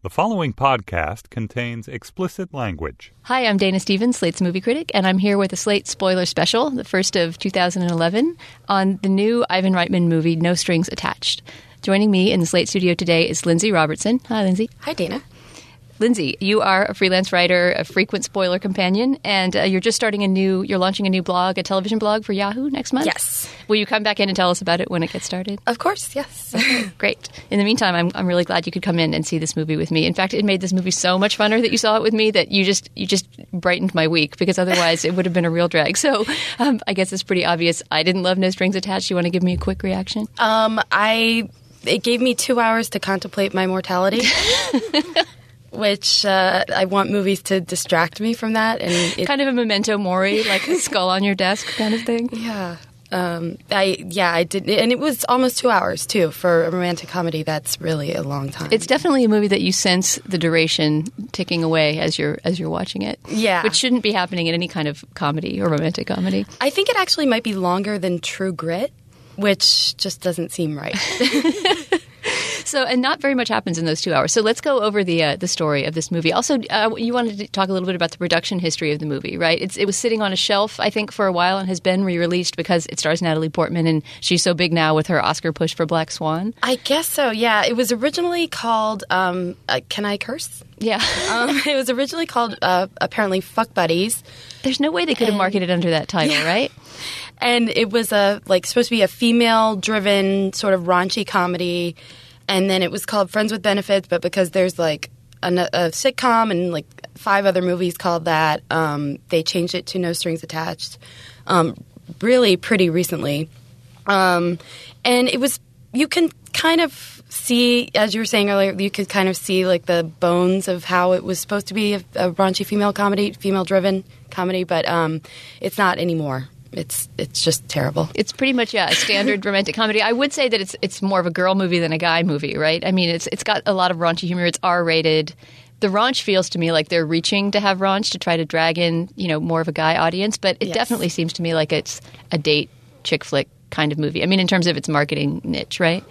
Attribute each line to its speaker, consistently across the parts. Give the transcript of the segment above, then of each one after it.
Speaker 1: The following podcast contains explicit language.
Speaker 2: Hi, I'm Dana Stevens, Slate's movie critic, and I'm here with a Slate spoiler special, the first of 2011, on the new Ivan Reitman movie, No Strings Attached. Joining me in the Slate studio today is Lindsay Robertson. Hi, Lindsay.
Speaker 3: Hi, Dana.
Speaker 2: Lindsay, you are a freelance writer, a frequent spoiler companion, and uh, you're just starting a new, you're launching a new blog, a television blog for Yahoo next month?
Speaker 3: Yes.
Speaker 2: Will you come back in and tell us about it when it gets started?
Speaker 3: Of course, yes.
Speaker 2: Great. In the meantime, I'm, I'm really glad you could come in and see this movie with me. In fact, it made this movie so much funner that you saw it with me that you just you just brightened my week because otherwise it would have been a real drag. So um, I guess it's pretty obvious. I didn't love No Strings Attached. You want to give me a quick reaction?
Speaker 3: Um, I it gave me two hours to contemplate my mortality. Which uh, I want movies to distract me from that, and it,
Speaker 2: kind of a memento mori, like a skull on your desk kind of thing.
Speaker 3: Yeah, um, I yeah I did, and it was almost two hours too for a romantic comedy. That's really a long time.
Speaker 2: It's definitely a movie that you sense the duration ticking away as you're as you're watching it.
Speaker 3: Yeah,
Speaker 2: which shouldn't be happening in any kind of comedy or romantic comedy.
Speaker 3: I think it actually might be longer than True Grit, which just doesn't seem right.
Speaker 2: So, and not very much happens in those two hours. So, let's go over the uh, the story of this movie. Also, uh, you wanted to talk a little bit about the production history of the movie, right? It's, it was sitting on a shelf, I think, for a while and has been re released because it stars Natalie Portman and she's so big now with her Oscar push for Black Swan.
Speaker 3: I guess so. Yeah, it was originally called. Um, uh, can I curse?
Speaker 2: Yeah,
Speaker 3: um, it was originally called uh, apparently "Fuck Buddies."
Speaker 2: There's no way they could have marketed under that title,
Speaker 3: Yeah.
Speaker 2: right?
Speaker 3: and it was a like supposed to be a female driven sort of raunchy comedy and then it was called friends with benefits but because there's like a, a sitcom and like five other movies called that um, they changed it to no strings attached um, really pretty recently. Um, and it was you can kind of see as you were saying earlier you could kind of see like the bones of how it was supposed to be a, a raunchy female comedy female driven comedy but um, it's not anymore it's it's just terrible
Speaker 2: It's pretty much yeah, a standard romantic comedy. I would say that it's it's more of a girl movie than a guy movie, right? I mean, it's it's got a lot of raunchy humor. It's R rated. The raunch feels to me like they're reaching to have raunch to try to drag in, you know, more of a guy audience, but it
Speaker 3: Yes.
Speaker 2: definitely seems to me like it's a date chick flick kind of movie. I mean, in terms of its marketing niche, right?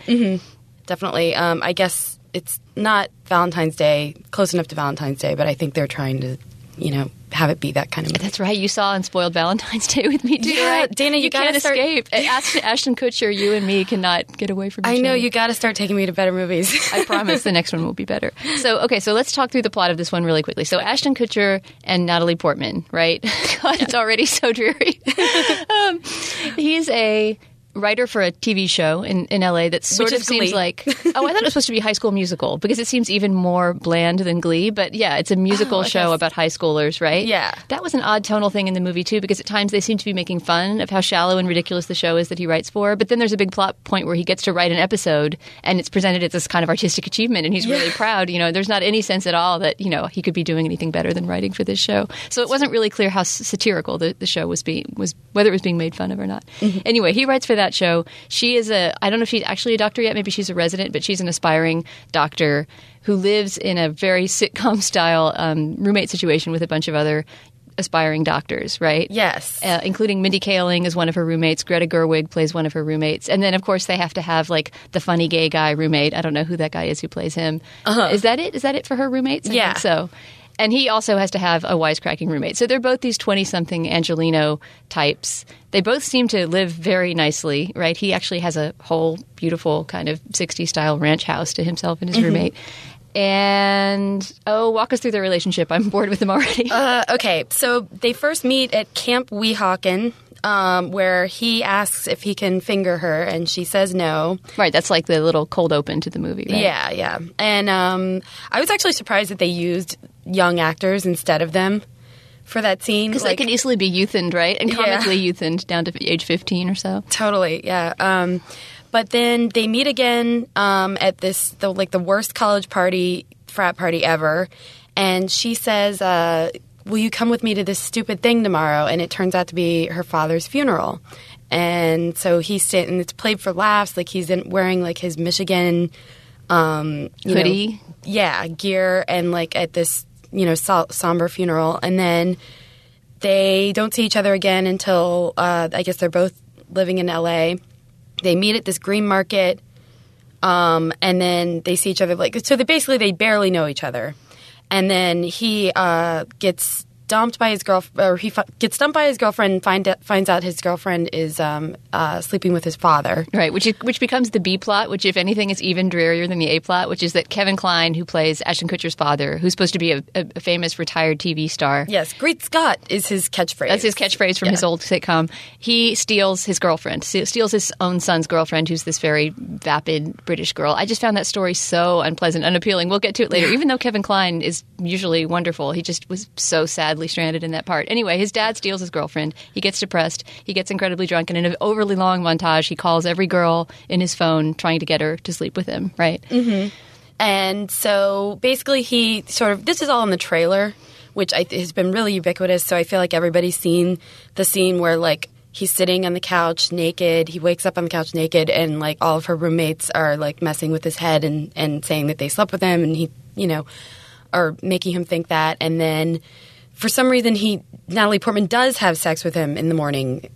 Speaker 3: definitely um, i guess it's not valentine's day close enough to valentine's day but i think they're trying to you know have it be that kind of movie
Speaker 2: That's right. You saw Unspoiled Valentine's Day with me too,
Speaker 3: Yeah,
Speaker 2: right?
Speaker 3: Dana, you gotta
Speaker 2: can't
Speaker 3: start-
Speaker 2: escape. Ashton, Ashton Kutcher, you and me cannot get away from. Each i
Speaker 3: know
Speaker 2: other.
Speaker 3: you got to start taking me to better movies
Speaker 2: I promise the next one will be better. So, okay, so let's talk through the plot of this one really quickly. So, Ashton Kutcher and Natalie Portman, right? God, it's already so dreary. um, he's a writer for a TV show in, in LA that sort
Speaker 3: Which
Speaker 2: of seems
Speaker 3: Glee.
Speaker 2: like oh I thought it was supposed to be High School Musical because it seems even more bland than Glee but yeah it's a musical
Speaker 3: Oh,
Speaker 2: show about high schoolers right?
Speaker 3: Yeah.
Speaker 2: that was an odd tonal thing in the movie too because at times they seem to be making fun of how shallow and ridiculous the show is that he writes for but then there's a big plot point where he gets to write an episode and it's presented as this kind of artistic achievement and he's really proud you know? There's not any sense at all that you know he could be doing anything better than writing for this show. So it wasn't really clear how satirical the, the show was being was whether it was being made fun of or not. Anyway he writes for that show she is a i don't know if she's actually a doctor yet maybe she's a resident but she's an aspiring doctor who lives in a very sitcom style um, roommate situation with a bunch of other aspiring doctors right
Speaker 3: yes
Speaker 2: uh, including Mindy Kaling is one of her roommates. Greta Gerwig plays one of her roommates, and then of course they have to have like the funny gay guy roommate. I don't know who that guy is who plays him. Is that it? Is that it for her roommates? I
Speaker 3: Yeah.
Speaker 2: think so. And he also has to have a wisecracking roommate. So they're both these twenty-something Angelino types. They both seem to live very nicely, right? He actually has a whole beautiful kind of 60s style ranch house to himself and his roommate. And oh, walk us through their relationship. I'm bored with them already.
Speaker 3: Uh, okay, so they first meet at Camp Weehawken, um, where he asks if he can finger her, and she says no.
Speaker 2: right, that's like the little cold open to the movie. Right?
Speaker 3: Yeah, yeah. And um, I was actually surprised that they used young actors instead of them for that scene.
Speaker 2: Because they could easily be youthened, right? And
Speaker 3: Yeah.
Speaker 2: comically youthened down to age 15 or so.
Speaker 3: Totally, yeah. Um, but then they meet again um, at this the like the worst college party frat party ever, and she says, uh, "Will you come with me to this stupid thing tomorrow?" And it turns out to be her father's funeral, and so he's sitting. And it's played for laughs, like he's in, wearing like his Michigan um, you know,
Speaker 2: Hoodie?
Speaker 3: yeah, gear, and like at this you know so- somber funeral, and then they don't see each other again until uh, I guess they're both living in LA. They meet at this green market Um, and then they see each other like so. They basically they barely know each other, and then he uh, gets dumped by his girl, or he fi- gets dumped by his girlfriend. Find finds out his girlfriend is um, uh, sleeping with his father.
Speaker 2: Right, which is, which becomes the B plot, which if anything is even drearier than the A plot, which is that Kevin Kline, who plays Ashton Kutcher's father, who's supposed to be a, a, a famous retired TV star,
Speaker 3: Yes, Great Scott is his catchphrase.
Speaker 2: That's his catchphrase from
Speaker 3: Yeah.
Speaker 2: his old sitcom. He steals his girlfriend, steals his own son's girlfriend, who's this very vapid British girl. I just found that story so unpleasant, unappealing. We'll get to it later. Even though Kevin Kline is usually wonderful, he just was so sadly stranded in that part. Anyway, his dad steals his girlfriend. He gets depressed. He gets incredibly drunk, and in an overly long montage, he calls every girl in his phone trying to get her to sleep with him. Right? Mm-hmm.
Speaker 3: And so basically, he sort of this is all in the trailer, which I, has been really ubiquitous. So I feel like everybody's seen the scene where like he's sitting on the couch naked. He wakes up on the couch naked, and like all of her roommates are like messing with his head and and saying that they slept with him, and he you know are making him think that. And then for some reason, he Natalie Portman does have sex with him in the morning.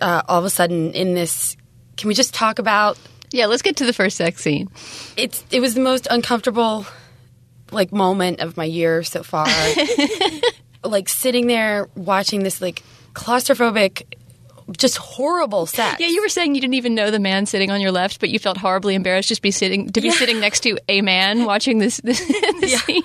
Speaker 3: Uh, all of a sudden, in this, can we just talk about
Speaker 2: Yeah. Let's get to the first sex scene.
Speaker 3: it's it was the most uncomfortable like moment of my year so far. like sitting there watching this like claustrophobic just horrible sex.
Speaker 2: Yeah, you were saying you didn't even know the man sitting on your left, but you felt horribly embarrassed just be sitting to be
Speaker 3: Yeah.
Speaker 2: sitting next to a man watching this this, this
Speaker 3: Yeah.
Speaker 2: scene.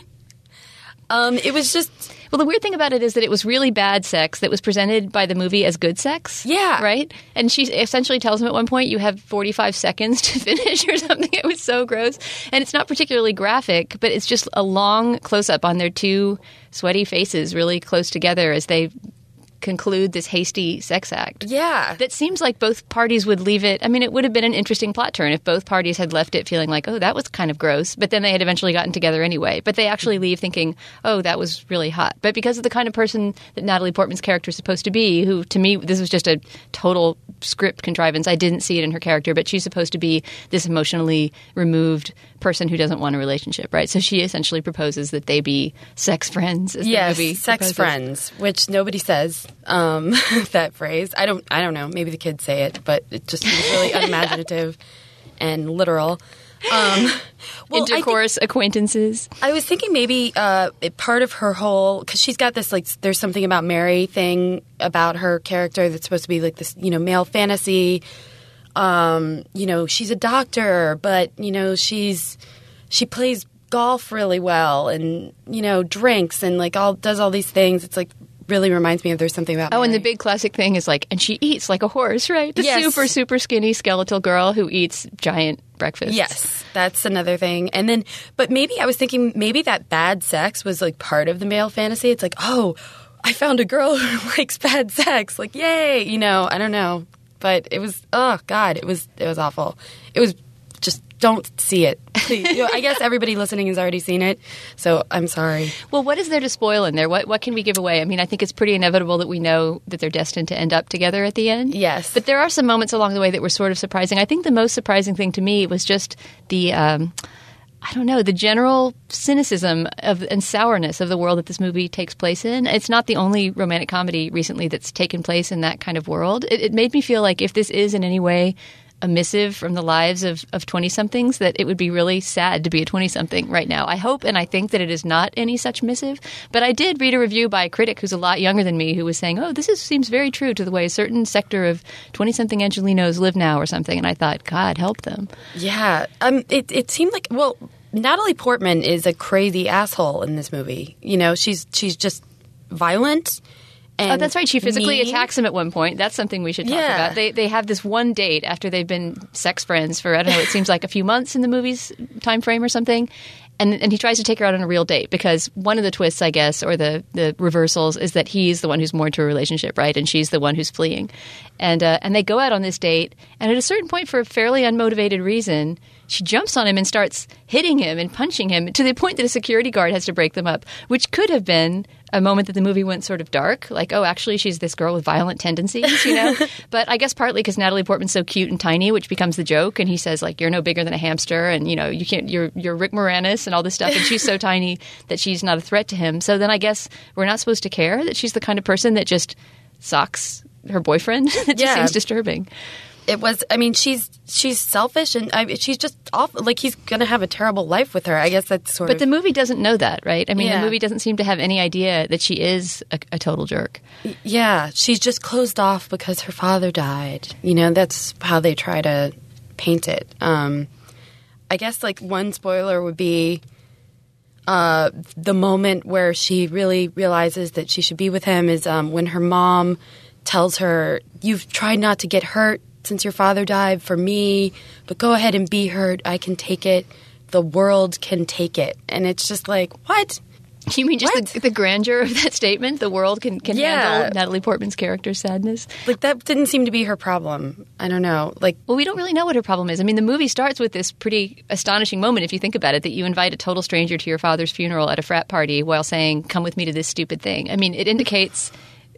Speaker 3: um it was just
Speaker 2: Well, the weird thing about it is that it was really bad sex that was presented by the movie as good sex.
Speaker 3: Yeah.
Speaker 2: Right? And she essentially tells him at one point, you have 45 seconds to finish or something. It was so gross. And it's not particularly graphic, but it's just a long close up on their two sweaty faces really close together as they conclude this hasty sex act.
Speaker 3: yeah.
Speaker 2: That seems like both parties would leave it. I mean, it would have been an interesting plot turn if both parties had left it feeling like, oh, that was kind of gross, but then they had eventually gotten together anyway. But they actually leave thinking, oh, that was really hot. But because of the kind of person that Natalie Portman's character is supposed to be, who to me, this was just a total script contrivance. I didn't see it in her character, but she's supposed to be this emotionally removed person who doesn't want a relationship, right? So she essentially proposes that they be sex friends. As
Speaker 3: Yes,
Speaker 2: the movie
Speaker 3: sex
Speaker 2: proposes.
Speaker 3: friends, which nobody says um, that phrase. I don't. I don't know. Maybe the kids say it, but it just was really unimaginative and literal. Um, well, I think-
Speaker 2: Intercourse, acquaintances.
Speaker 3: I was thinking maybe uh, it- part of her whole because she's got this like there's something about Mary thing about her character that's supposed to be like this you know male fantasy. Um, you know she's a doctor, but you know she's she plays golf really well and you know drinks and like all does all these things. It's like really reminds me of there's something about
Speaker 2: Oh, and the big classic thing is like, and she eats like a horse, right? The
Speaker 3: Yes.
Speaker 2: super, super skinny skeletal girl who eats giant breakfasts.
Speaker 3: Yes, that's another thing. And then, but maybe I was thinking maybe that bad sex was like part of the male fantasy. It's like, oh, I found a girl who likes bad sex. Like, yay! You know, I don't know, but it was oh god, it was it was awful. It was just don't see it. Please. You know, I guess everybody listening has already seen it, so I'm sorry.
Speaker 2: Well, what is there to spoil in there? What what can we give away? I mean, I think it's pretty inevitable that we know that they're destined to end up together at the end.
Speaker 3: Yes.
Speaker 2: but there are some moments along the way that were sort of surprising. I think the most surprising thing to me was just the. Um, I don't know the general cynicism of and sourness of the world that this movie takes place in. It's not the only romantic comedy recently that's taken place in that kind of world. It, it made me feel like if this is in any way a missive from the lives of of twenty somethings, that it would be really sad to be a twenty something right now. I hope and I think that it is not any such missive. But I did read a review by a critic who's a lot younger than me who was saying, "Oh, this is, seems very true to the way a certain sector of twenty something Angelinos live now," or something. And I thought, God help them.
Speaker 3: Yeah, um, it it seemed like well, Natalie Portman is a crazy asshole in this movie. You know, she's she's just violent. And
Speaker 2: Oh, that's right. She physically
Speaker 3: mean.
Speaker 2: attacks him at one point. That's something we should talk
Speaker 3: Yeah.
Speaker 2: about. They they have this one date after they've been sex friends for I don't know. It seems like a few months in the movie's time frame or something. And and he tries to take her out on a real date because one of the twists, I guess, or the the reversals is that he's the one who's more into a relationship, right? And she's the one who's fleeing. And uh, and they go out on this date, and at a certain point, for a fairly unmotivated reason, she jumps on him and starts hitting him and punching him to the point that a security guard has to break them up, which could have been a moment that the movie went sort of dark, like, oh, actually, she's this girl with violent tendencies, you know? but I guess partly because Natalie Portman's so cute and tiny, which becomes the joke, and he says, like, you're no bigger than a hamster, and, you know, you can't, you're, you're Rick Moranis and all this stuff, and she's so tiny that she's not a threat to him. So then I guess we're not supposed to care that she's the kind of person that just socks her boyfriend. it just
Speaker 3: Yeah.
Speaker 2: seems disturbing.
Speaker 3: It was. I mean, she's she's selfish and I, she's just awful. Like he's gonna have a terrible life with her. I guess that's sort
Speaker 2: But
Speaker 3: of.
Speaker 2: But the movie doesn't know that, right? I mean,
Speaker 3: Yeah.
Speaker 2: the movie doesn't seem to have any idea that she is a, a total jerk.
Speaker 3: yeah, she's just closed off because her father died. You know, that's how they try to paint it. Um, I guess like one spoiler would be uh, the moment where she really realizes that she should be with him is um, when her mom tells her, "You've tried not to get hurt since your father died for me, but go ahead and be hurt. I can take it. The world can take it." And it's just like, what?
Speaker 2: You mean just the, the grandeur of that statement? The world can, can
Speaker 3: Yeah.
Speaker 2: handle Natalie Portman's character's sadness?
Speaker 3: Like that didn't seem to be her problem. I don't know. Like
Speaker 2: Well, we don't really know what her problem is. I mean, the movie starts with this pretty astonishing moment, if you think about it, that you invite a total stranger to your father's funeral at a frat party while saying, "Come with me to this stupid thing." I mean, it indicates.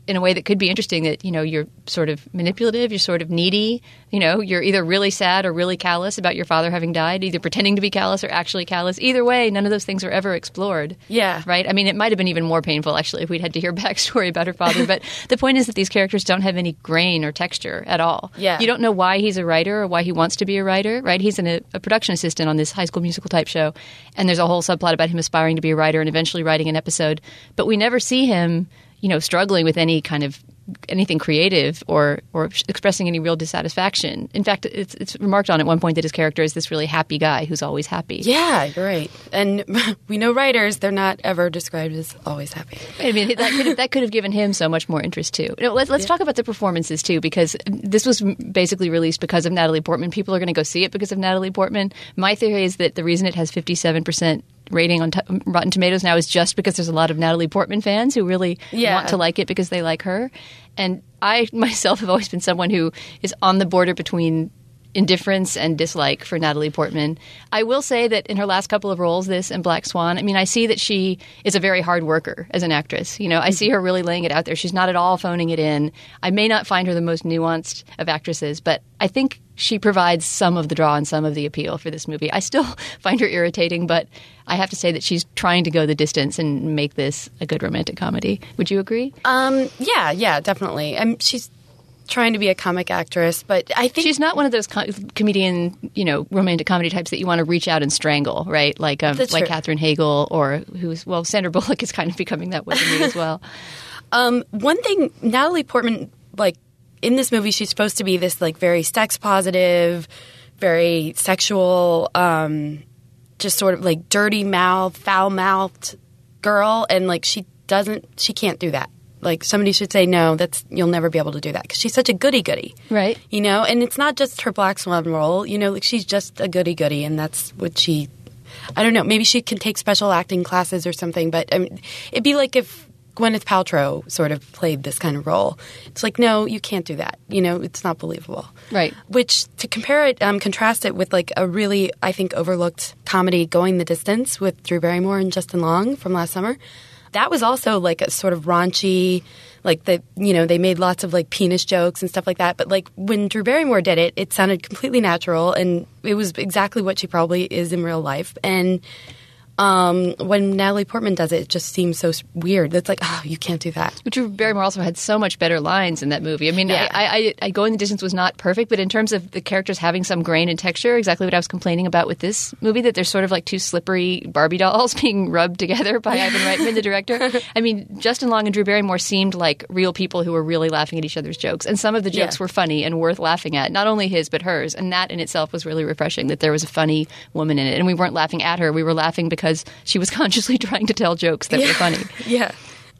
Speaker 2: In a way that could be interesting, that you know you're sort of manipulative, you're sort of needy. You know, you're either really sad or really callous about your father having died, either pretending to be callous or actually callous. Either way, none of those things are ever explored.
Speaker 3: Yeah.
Speaker 2: right. I mean, it might have been even more painful actually if we'd had to hear backstory about her father. but the point is that these characters don't have any grain or texture at all.
Speaker 3: Yeah.
Speaker 2: you don't know why he's a writer or why he wants to be a writer, right? He's an, a production assistant on this high school musical type show, and there's a whole subplot about him aspiring to be a writer and eventually writing an episode. But we never see him, you know, struggling with any kind of anything creative or or expressing any real dissatisfaction. In fact, it's it's remarked on at one point that his character is this really happy guy who's always happy.
Speaker 3: Yeah, right. And we know writers, they're not ever described as always happy.
Speaker 2: I mean, that could have, that could have given him so much more interest too. You know, let's let's talk about the performances too, because this was basically released because of Natalie Portman. People are going to go see it because of Natalie Portman. My theory is that the reason it has fifty seven percent rating on t- Rotten Tomatoes now is just because there's a lot of Natalie Portman fans who really
Speaker 3: Yeah.
Speaker 2: want to like it because they like her. And I myself have always been someone who is on the border between indifference and dislike for Natalie Portman. I will say that in her last couple of roles, this and Black Swan, I mean, I see that she is a very hard worker as an actress. You know, I mm-hmm. see her really laying it out there. She's not at all phoning it in. I may not find her the most nuanced of actresses, but I think she provides some of the draw and some of the appeal for this movie. I still find her irritating, but I have to say that she's trying to go the distance and make this a good romantic comedy. Would you agree?
Speaker 3: Um, yeah, yeah, definitely. Um, she's trying to be a comic actress, but I think
Speaker 2: She's not one of those co- comedian, you know, romantic comedy types that you want to reach out and strangle, right? Like um, like
Speaker 3: true.
Speaker 2: Katherine Heigl or who's well, Sandra Bullock is kind of becoming that way to me as well.
Speaker 3: Um, one thing, Natalie Portman, like in this movie, she's supposed to be this like very sex positive, very sexual, um, just sort of like dirty mouth, foul mouthed girl, and like she doesn't, she can't do that. Like somebody should say no. That's you'll never be able to do that because she's such a goody goody,
Speaker 2: Right.
Speaker 3: You know, and it's not just her Black Swan role. You know, like she's just a goody goody, and that's what she. I don't know. Maybe she can take special acting classes or something. But I mean, it'd be like if Gwyneth Paltrow sort of played this kind of role. It's like, no, you can't do that. You know, it's not believable.
Speaker 2: Right.
Speaker 3: Which to compare it, um, contrast it with like a really, I think, overlooked comedy, Going the Distance, with Drew Barrymore and Justin Long from last summer. That was also like a sort of raunchy, like the you know they made lots of like penis jokes and stuff like that. But like when Drew Barrymore did it, it sounded completely natural and it was exactly what she probably is in real life. And um, when Natalie Portman does it, it just seems so weird. It's like, oh, you can't do that.
Speaker 2: But Drew Barrymore also had so much better lines in that movie. I mean,
Speaker 3: Yeah.
Speaker 2: I, I, I Going the Distance was not perfect, but in terms of the characters having some grain and texture, exactly what I was complaining about with this movie, that they're sort of like two slippery Barbie dolls being rubbed together by Ivan Reitman, the director. I mean, Justin Long and Drew Barrymore seemed like real people who were really laughing at each other's jokes, and some of the jokes
Speaker 3: Yeah.
Speaker 2: were funny and worth laughing at. Not only his, but hers, and that in itself was really refreshing. That there was a funny woman in it, and we weren't laughing at her; we were laughing because she was consciously trying to tell jokes that were funny.
Speaker 3: Yeah.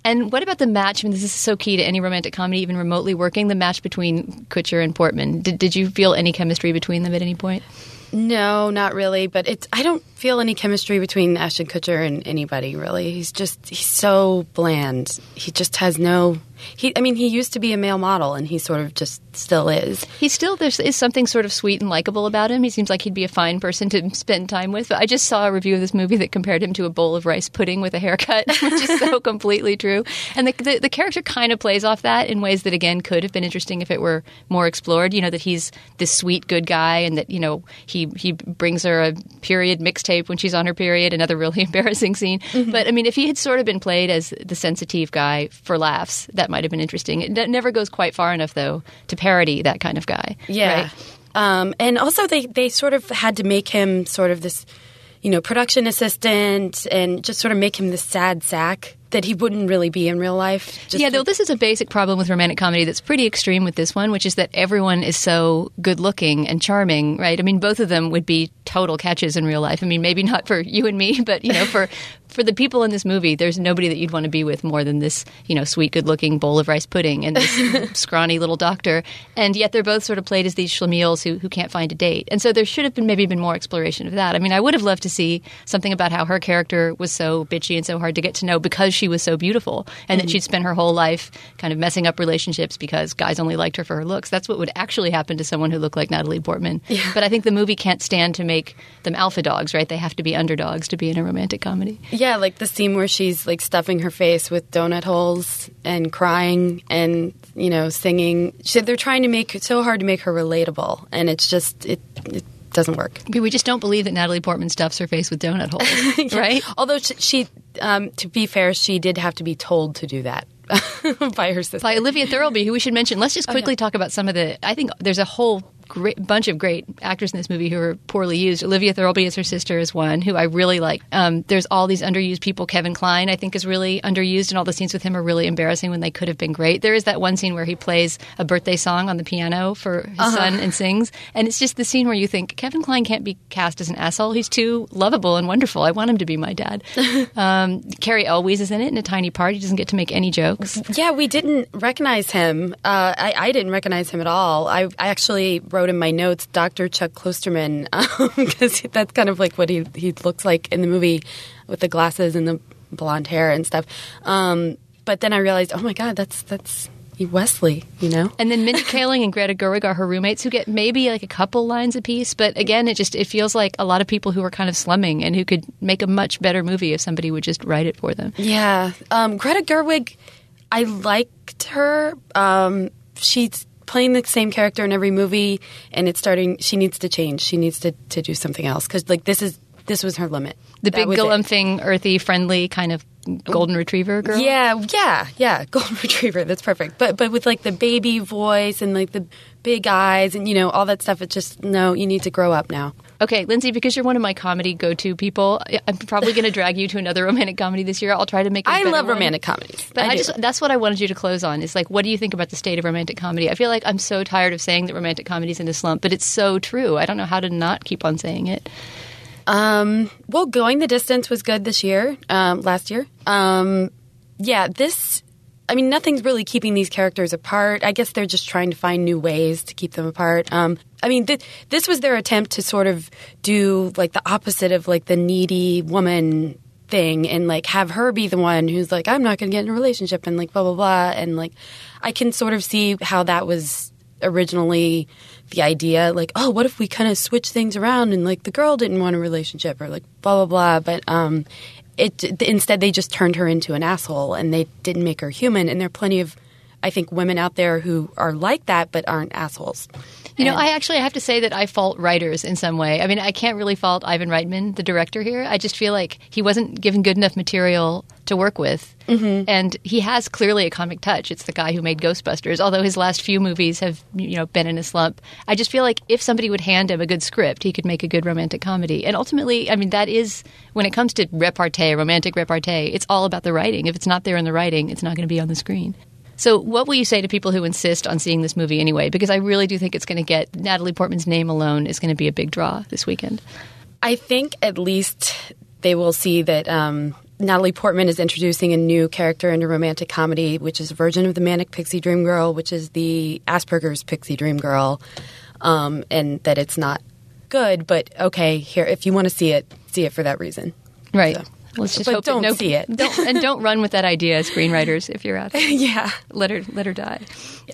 Speaker 2: And what about the match? I mean, this is so key to any romantic comedy, even remotely working. The match between Kutcher and Portman. Did, did you feel any chemistry between them at any point?
Speaker 3: No, not really. But it's I don't feel any chemistry between Ashton Kutcher and anybody really. He's just he's so bland. He just has no. He I mean he used to be a male model and he sort of just still is.
Speaker 2: He still there is something sort of sweet and likable about him. He seems like he'd be a fine person to spend time with. But I just saw a review of this movie that compared him to a bowl of rice pudding with a haircut, which is so completely true. And the, the the character kind of plays off that in ways that again could have been interesting if it were more explored. You know that he's this sweet good guy and that you know he he brings her a period mixtape when she's on her period, another really embarrassing scene. Mm-hmm. But I mean, if he had sort of been played as the sensitive guy for laughs, that might have been interesting. It never goes quite far enough, though, to parody that kind of guy.
Speaker 3: Yeah.
Speaker 2: right?
Speaker 3: Um, and also, they, they sort of had to make him sort of this, you know, production assistant and just sort of make him this sad sack that he wouldn't really be in real life. Just
Speaker 2: yeah, though this is a basic problem with romantic comedy that's pretty extreme with this one, which is that everyone is so good looking and charming, right? I mean, both of them would be total catches in real life. I mean, maybe not for you and me, but you know, for for the people in this movie, there's nobody that you'd want to be with more than this, you know, sweet, good looking bowl of rice pudding and this scrawny little doctor. And yet they're both sort of played as these schlemiels who who can't find a date. And so there should have been maybe been more exploration of that. I mean, I would have loved to see something about how her character was so bitchy and so hard to get to know because she was so beautiful, and that mm-hmm. she'd spent her whole life kind of messing up relationships because guys only liked her for her looks. That's what would actually happen to someone who looked like Natalie Portman. But I think the movie can't stand to make them alpha dogs, right? They have to be underdogs to be in a romantic comedy.
Speaker 3: Yeah, like the scene where she's like stuffing her face with donut holes and crying and you know singing. She, they're trying to make it so hard to make her relatable, and it's just it it doesn't work.
Speaker 2: We just don't believe that Natalie Portman stuffs her face with donut holes, right?
Speaker 3: Although she, she um, to be fair, she did have to be told to do that by her sister.
Speaker 2: by Olivia Thirlby, who we should mention. Let's just quickly talk about some of the. I think there's a whole great bunch of great actors in this movie who are poorly used. Olivia Thirlby as her sister is one who I really like. Um, there's all these underused people. Kevin Kline I think, is really underused, and all the scenes with him are really embarrassing when they could have been great. There is that one scene where he plays a birthday song on the piano for his son and sings, and it's just the scene where you think Kevin Kline can't be cast as an asshole. He's too lovable and wonderful. I want him to be my dad. um, Cary Elwes is in it in a tiny part. He doesn't get to make any jokes.
Speaker 3: Yeah, we didn't recognize him. Uh, I, I didn't recognize him at all. I, I actually wrote in my notes Dr. Chuck Klosterman because that's kind of like what he he looks like in the movie with the glasses and the blonde hair and stuff. Um, but then I realized, oh my god, that's that's Wesley. You know.
Speaker 2: And then Mindy Kaling and Greta Gerwig are her roommates who get maybe like a couple lines apiece. But again, it just it feels like a lot of people who are kind of slumming and who could make a much better movie if somebody would just write it for them.
Speaker 3: Yeah, um, Greta Gerwig, I liked her. Um, she's playing the same character in every movie, and it's starting. She needs to change. She needs to, to do something else because like this is this was her limit.
Speaker 2: The
Speaker 3: That
Speaker 2: big galumphing, earthy, friendly kind of golden retriever girl.
Speaker 3: Yeah, yeah, yeah. Golden retriever. That's perfect. But but with like the baby voice and like the big eyes and you know all that stuff. It's just no. You need to grow up now.
Speaker 2: Okay, Lindsay, because you're one of my comedy go-to people, I'm probably going to drag you to another romantic comedy this year. I'll try to make.
Speaker 3: I love
Speaker 2: one.
Speaker 3: romantic comedies.
Speaker 2: But I,
Speaker 3: do.
Speaker 2: just that's what I wanted you to close on is like what do you think about the state of romantic comedy? I feel like I'm so tired of saying that romantic comedy is in a slump, but it's so true. I don't know how to not keep on saying it.
Speaker 3: Um, well, going the distance was good this year, um, last year. Um, yeah, this, I mean, nothing's really keeping these characters apart. I guess they're just trying to find new ways to keep them apart. Um, I mean, th- this was their attempt to sort of do like the opposite of like the needy woman thing and like have her be the one who's like, I'm not going to get in a relationship and like blah, blah, blah. And like, I can sort of see how that was originally the idea like oh what if we kind of switch things around and like the girl didn't want a relationship or like blah blah blah but um it instead they just turned her into an asshole and they didn't make her human and there are plenty of i think women out there who are like that but aren't assholes
Speaker 2: You know, I actually have to say that I fault writers in some way. I mean, I can't really fault Ivan Reitman, the director here. I just feel like he wasn't given good enough material to work with. Mm-hmm. And he has clearly a comic touch. It's the guy who made Ghostbusters, although his last few movies have, you know, been in a slump. I just feel like if somebody would hand him a good script, he could make a good romantic comedy. And ultimately, I mean, that is, when it comes to repartee, romantic repartee, it's all about the writing. If it's not there in the writing, it's not going to be on the screen. So, what will you say to people who insist on seeing this movie anyway? Because I really do think it's going to get Natalie Portman's name alone is going to be a big draw this weekend.
Speaker 3: I think at least they will see that um, Natalie Portman is introducing a new character into romantic comedy, which is a version of the Manic Pixie Dream Girl, which is the Asperger's Pixie Dream Girl, um, and that it's not good. But okay, here if you want to see it, see it for that reason.
Speaker 2: Right.
Speaker 3: So-
Speaker 2: Let's just
Speaker 3: But
Speaker 2: hope
Speaker 3: don't
Speaker 2: no,
Speaker 3: see it.
Speaker 2: Don't, and don't run with that idea, as screenwriters, if you're out there.
Speaker 3: yeah.
Speaker 2: Let her, let her die.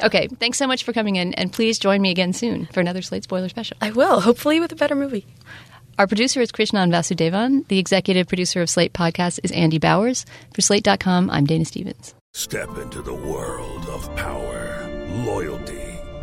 Speaker 2: Okay, thanks so much for coming in, and please join me again soon for another Slate Spoiler Special.
Speaker 3: I will, hopefully with a better movie.
Speaker 2: Our producer is Krishnan Vasudevan. The executive producer of Slate Podcast is Andy Bowers. For Slate.com, I'm Dana Stevens.
Speaker 4: Step into the world of power, loyalty,